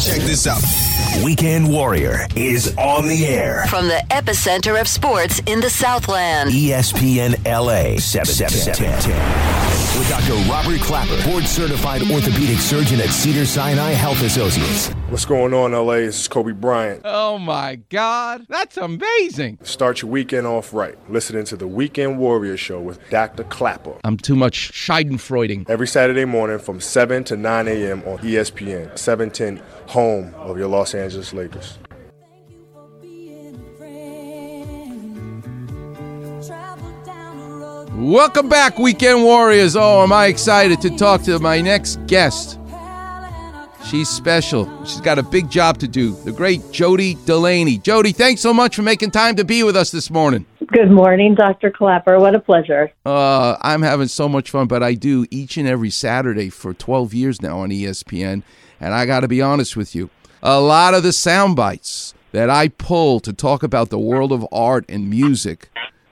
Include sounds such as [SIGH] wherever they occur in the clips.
Check this out. Weekend Warrior is on the air. From the epicenter of sports in the Southland. ESPN LA 7710. With Dr. Robert Clapper, board certified orthopedic surgeon at Cedar Sinai Health Associates. What's going on, LA? This is Kobe Bryant. Oh my God, that's amazing. Start your weekend off right. Listening to the Weekend Warrior Show with Dr. Clapper. I'm too much Schadenfreuding. Every Saturday morning from 7 to 9 a.m. on ESPN, 710, home of your Los Angeles Lakers. Welcome back, Weekend Warriors. Oh, am I excited to talk to my next guest. She's special. She's got a big job to do. The great Jody Delaney. Jody, thanks so much for making time to be with us this morning. Good morning, Dr. Clapper. What a pleasure. Uh, I'm having so much fun, but I do each and every Saturday for 12 years now on ESPN. And I got to be honest with you, a lot of the sound bites that I pull to talk about the world of art and music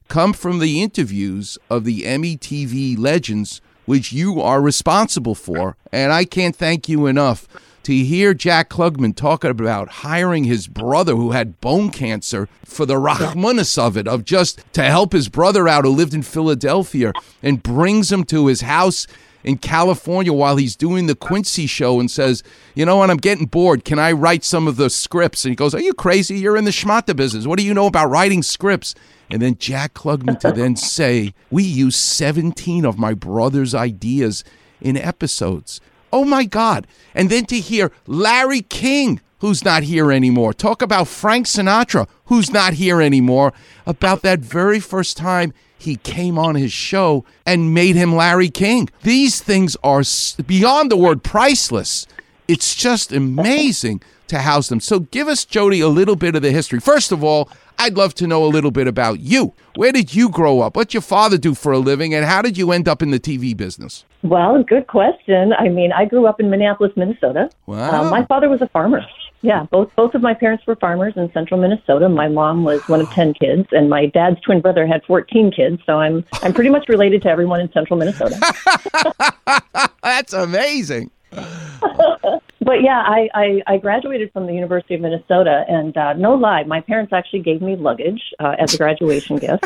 come from the interviews of the Emmy TV legends, which you are responsible for. And I can't thank you enough to hear Jack Klugman talking about hiring his brother who had bone cancer for the Rachmanis of it, of just to help his brother out who lived in Philadelphia and brings him to his house in California while he's doing the Quincy show and says, You know what? I'm getting bored. Can I write some of the scripts? And he goes, Are you crazy? You're in the schmata business. What do you know about writing scripts? And then Jack Klugman to then [LAUGHS] say, We use 17 of my brother's ideas in episodes. Oh my God. And then to hear Larry King, who's not here anymore, talk about Frank Sinatra, who's not here anymore, about that very first time he came on his show and made him Larry King. These things are beyond the word priceless. It's just amazing to house them. So give us, Jody, a little bit of the history. First of all, I'd love to know a little bit about you. Where did you grow up? What's your father do for a living? And how did you end up in the TV business? Well, good question. I mean, I grew up in Minneapolis, Minnesota. Wow. Um, my father was a farmer. Yeah, both both of my parents were farmers in central Minnesota. My mom was one of ten kids, and my dad's twin brother had fourteen kids. So I'm I'm pretty much related to everyone in central Minnesota. [LAUGHS] That's amazing. [LAUGHS] But yeah, I, I, I graduated from the University of Minnesota, and uh, no lie, my parents actually gave me luggage uh, as a graduation [LAUGHS] gift.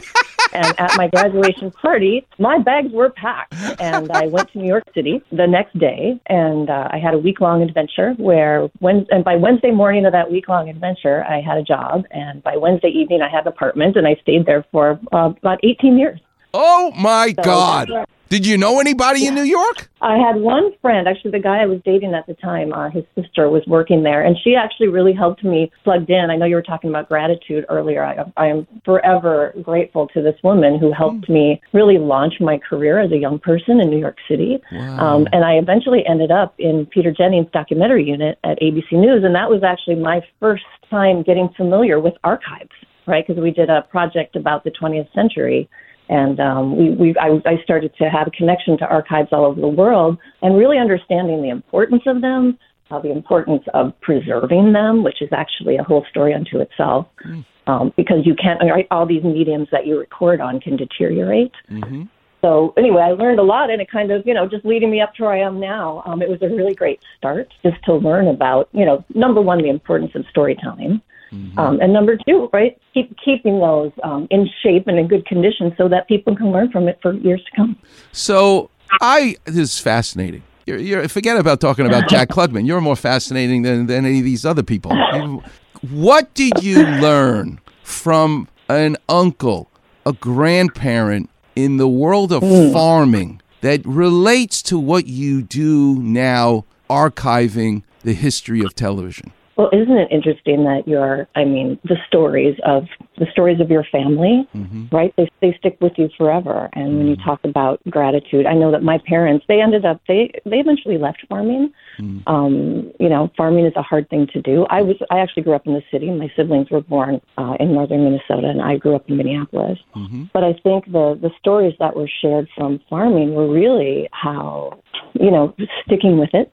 And at my graduation party, my bags were packed, and I went to New York City the next day, and uh, I had a week long adventure where when and by Wednesday morning of that week long adventure, I had a job, and by Wednesday evening, I had an apartment, and I stayed there for uh, about 18 years. Oh my So- God. Did you know anybody in New York? I had one friend, actually the guy I was dating at the time, uh, his sister was working there, and she actually really helped me plugged in. I know you were talking about gratitude earlier. I, I am forever grateful to this woman who helped me really launch my career as a young person in New York City. Um, and I eventually ended up in Peter Jennings' documentary unit at ABC News, and that was actually my first time getting familiar with archives, right? Because we did a project about the 20th century and um, we, we I, I started to have a connection to archives all over the world and really understanding the importance of them, uh, the importance of preserving them, which is actually a whole story unto itself. Um, because you can't, all these mediums that you record on can deteriorate. So anyway, I learned a lot, and it kind of, you know, just leading me up to where I am now. Um, it was a really great start just to learn about, you know, number one, the importance of storytelling. Um, and number two, right, keep keeping those um, in shape and in good condition so that people can learn from it for years to come. So I this is fascinating. You're, you're, forget about talking about Jack [LAUGHS] Klugman. You're more fascinating than, than any of these other people. You- What did you learn from an uncle, a grandparent in the world of farming that relates to what you do now, archiving the history of television? Well, isn't it interesting that your, I mean, the stories of the stories of your family, mm-hmm. right? They they stick with you forever. And when you mm-hmm. talk about gratitude, I know that my parents, they ended up they they eventually left farming. Um, you know, farming is a hard thing to do. I was I actually grew up in the city. My siblings were born uh, in northern Minnesota, and I grew up in Minneapolis. But I think the the stories that were shared from farming were really how you know sticking with it,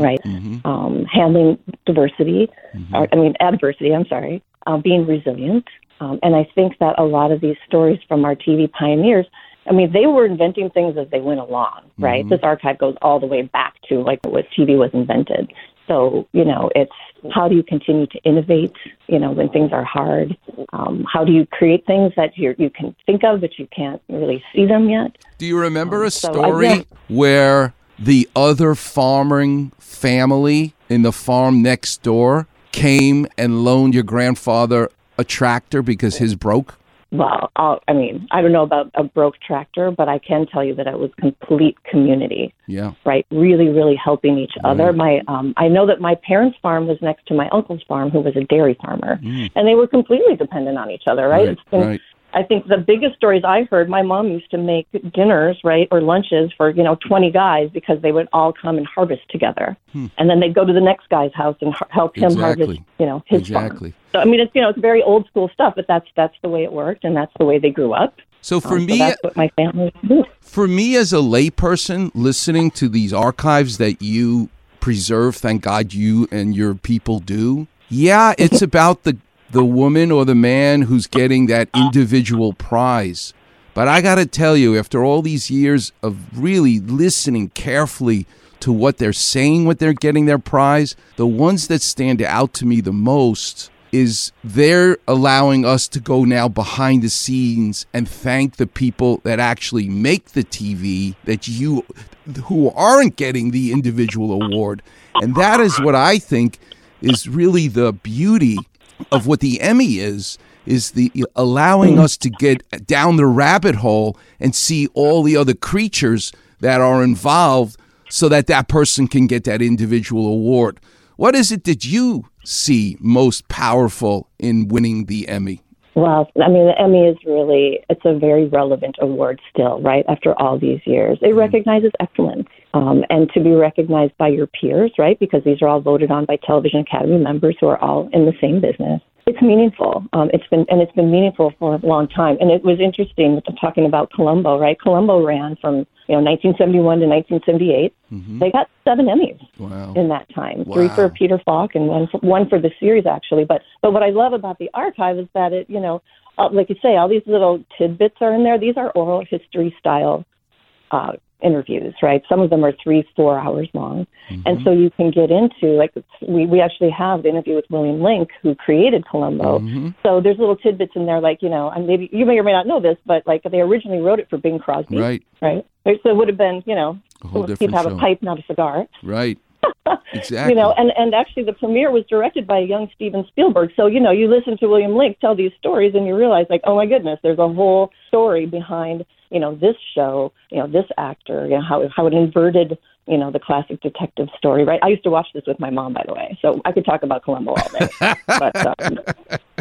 right? Um, handling diversity, or, I mean adversity. I'm sorry, uh, being resilient. Um, and I think that a lot of these stories from our TV pioneers, I mean, they were inventing things as they went along, right? This archive goes all the way back to like what TV was invented. So, you know, it's how do you continue to innovate, you know, when things are hard? Um, how do you create things that you you can think of, but you can't really see them yet? Do you remember a so story guess- where the other farming family in the farm next door came and loaned your grandfather a tractor because his broke? Well, I'll, I mean, I don't know about a broke tractor, but I can tell you that it was complete community, Yeah. right? Really, really helping each other. My, um, I know that my parents' farm was next to my uncle's farm, who was a dairy farmer, and they were completely dependent on each other, right? Right, It's been- right. I think the biggest stories I heard, my mom used to make dinners, right, or lunches for, you know, 20 guys because they would all come and harvest together. And then they'd go to the next guy's house and har- help him harvest, you know, his Exactly. farm. So, I mean, it's, you know, it's very old school stuff, but that's, that's the way it worked and that's the way they grew up. So for Um, me, so that's what my family for me as a layperson listening to these archives that you preserve thank god you and your people do yeah it's [LAUGHS] about the the woman or the man who's getting that individual prize but i got to tell you after all these years of really listening carefully to what they're saying what they're getting their prize the ones that stand out to me the most is they're allowing us to go now behind the scenes and thank the people that actually make the TV that you who aren't getting the individual award. And that is what I think is really the beauty of what the Emmy is is the allowing us to get down the rabbit hole and see all the other creatures that are involved so that that person can get that individual award. What is it that you see most powerful in winning the Emmy? Well, I mean, the Emmy is really, it's a very relevant award still, right? After all these years, it mm. recognizes excellence. Um, and to be recognized by your peers, right? Because these are all voted on by Television Academy members who are all in the same business. It's meaningful. Um, it's been, and it's been meaningful for a long time. And it was interesting talking about Columbo, right? Columbo ran from, you know, 1971 to 1978. They got seven Emmys Wow. in that time. Three for Peter Falk and one for, one for the series actually. But but what I love about the archive is that it you know uh, like you say all these little tidbits are in there. These are oral history style uh, interviews, right? Some of them are three four hours long, and mm-hmm. so you can get into like we we actually have the interview with William Link who created Columbo. Mm-hmm. So there's little tidbits in there like you know and maybe you may or may not know this, but like they originally wrote it for Bing Crosby, Right. Right. So it would have been you know A whole he'd different have show. a pipe, not a cigar Right. Exactly. [LAUGHS] you know, and and actually the premiere was directed by a young Steven Spielberg. So you know, you listen to William Link tell these stories, and you realize like, oh my goodness, there's a whole story behind you know this show, you know this actor, you know how how it inverted you know the classic detective story, right? I used to watch this with my mom, by the way, so I could talk about Columbo all day. [LAUGHS] but um,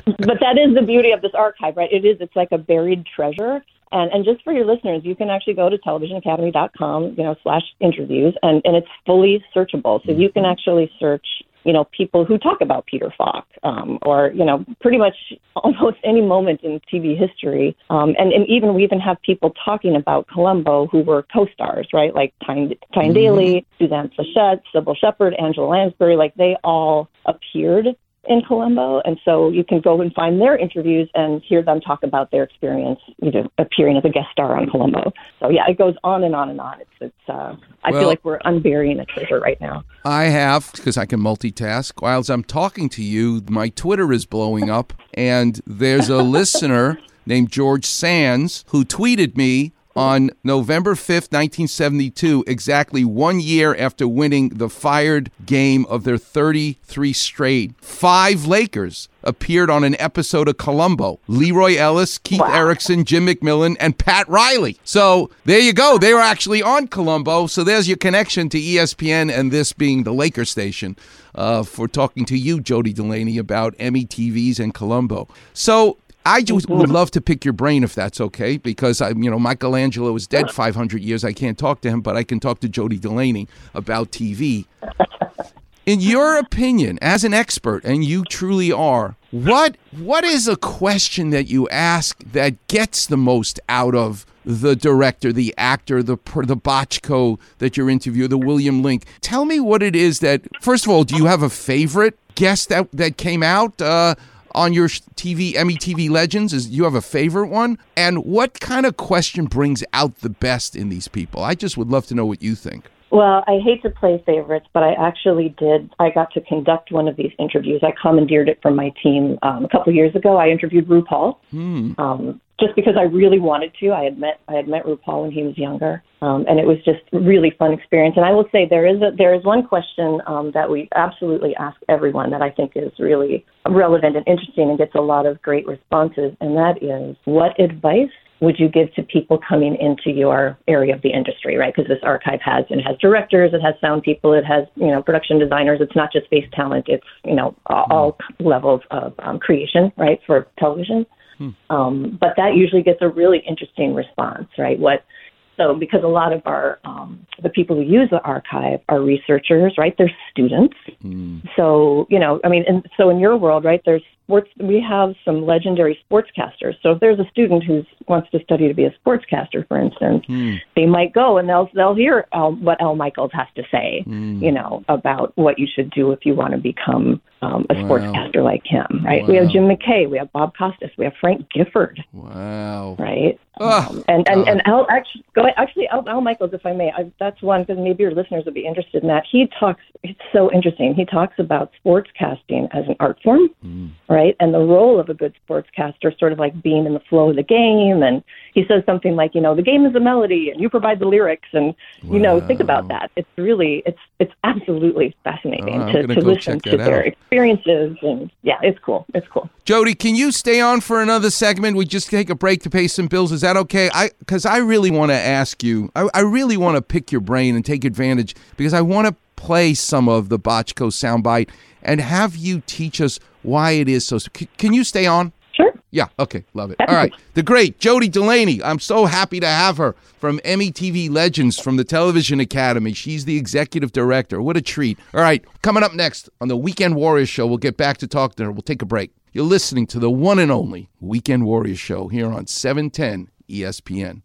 but that is the beauty of this archive, right? It is it's like a buried treasure. And and just for your listeners, you can actually go to televisionacademy.com, you know, slash interviews, and and it's fully searchable. So you can actually search, you know, people who talk about Peter Falk, um, or you know, pretty much [LAUGHS] almost any moment in TV history. Um, and and even we even have people talking about Columbo who were co-stars, right? Like Tyne, Tyne Daly, Suzanne Pleshette, Cybill Shepherd, Angela Lansbury, like they all appeared in Columbo, and so you can go and find their interviews and hear them talk about their experience, you know, appearing as a guest star on Columbo. So yeah, it goes on and on and on. It's it's. Uh, I Well- feel like we're unburying a treasure right now. I have because I can multitask. While I'm talking to you, my Twitter is blowing up, and there's a [LAUGHS] listener named George Sands who tweeted me on November 5th, 1972, exactly one year after winning the fired game of their 33 straight. Five Lakers appeared on an episode of Columbo. Leroy Ellis, Keith Erickson, Jim McMillian, and Pat Riley. So there you go. They were actually on Columbo. So there's your connection to ESPN and this being the Laker station uh, for talking to you, Jody Delaney, about Emmy TVs and Columbo. So I just would love to pick your brain if that's okay, because I, you know, Michelangelo is dead 500 years. I can't talk to him, but I can talk to Jody Delaney about TV. [LAUGHS] In your opinion, as an expert, and you truly are, what what is a question that you ask that gets the most out of the director, the actor, the the Bochco that you're interviewing, the William Link? Tell me what it is that. First of all, do you have a favorite guest that that came out? Uh, on your TV, Emmy TV Legends, is you have a favorite one? And what kind of question brings out the best in these people? I just would love to know what you think. Well, I hate to play favorites, but I actually did. I got to conduct one of these interviews. I commandeered it from my team um, a couple years ago. I interviewed RuPaul, um, just because I really wanted to. I had met I had met RuPaul when he was younger, um, and it was just a really fun experience. And I will say there is a, there is one question um, that we absolutely ask everyone that I think is really relevant and interesting and gets a lot of great responses, and that is, what advice would you give to people coming into your area of the industry, right? Because this archive has it has directors, it has sound people, it has you know production designers. It's not just face talent; it's you know all, all levels of um, creation, right, for television. Um, but that usually gets a really interesting response, right? What so because a lot of our um, the people who use the archive are researchers, right? They're students. So you know, I mean, and so in your world, right? There's sports. We have some legendary sportscasters. So if there's a student who wants to study to be a sportscaster, for instance, they might go and they'll they'll hear Al, what Al Michaels has to say, you know, about what you should do if you want to become um, a sportscaster like him, right? We have Jim McKay, we have Bob Costas, we have Frank Gifford, Wow. right? Oh, Um, and and God. and Al actually, go ahead, actually Al, Al Michaels, if I may, I, that's one because maybe your listeners would be interested in that. He talks. It's so interesting. He talks about sportscasting as an art form, right? And the role of a good sportscaster, sort of like being in the flow of the game. And he says something like, you know, the game is a melody, and you provide the lyrics, and you know, think about that. It's really, it's it's absolutely fascinating Oh, to, gonna listen to their out. experiences, and yeah, it's cool. It's cool. Jody, can you stay on for another segment? We just take a break to pay some bills. Is that okay? I because I really want to ask you. I, I really want to pick your brain and take advantage because I want to play some of the Bochco soundbite and have you teach us why it is so. c- Can you stay on? Sure. Yeah. Okay. Love it. All right. The great Jody Delaney. I'm so happy to have her from Emmy TV Legends from the Television Academy. She's the executive director. What a treat. All right. Coming up next on the Weekend Warriors Show, we'll get back to talk to her. We'll take a break. You're listening to the one and only Weekend Warriors Show here on E 710 ESPN.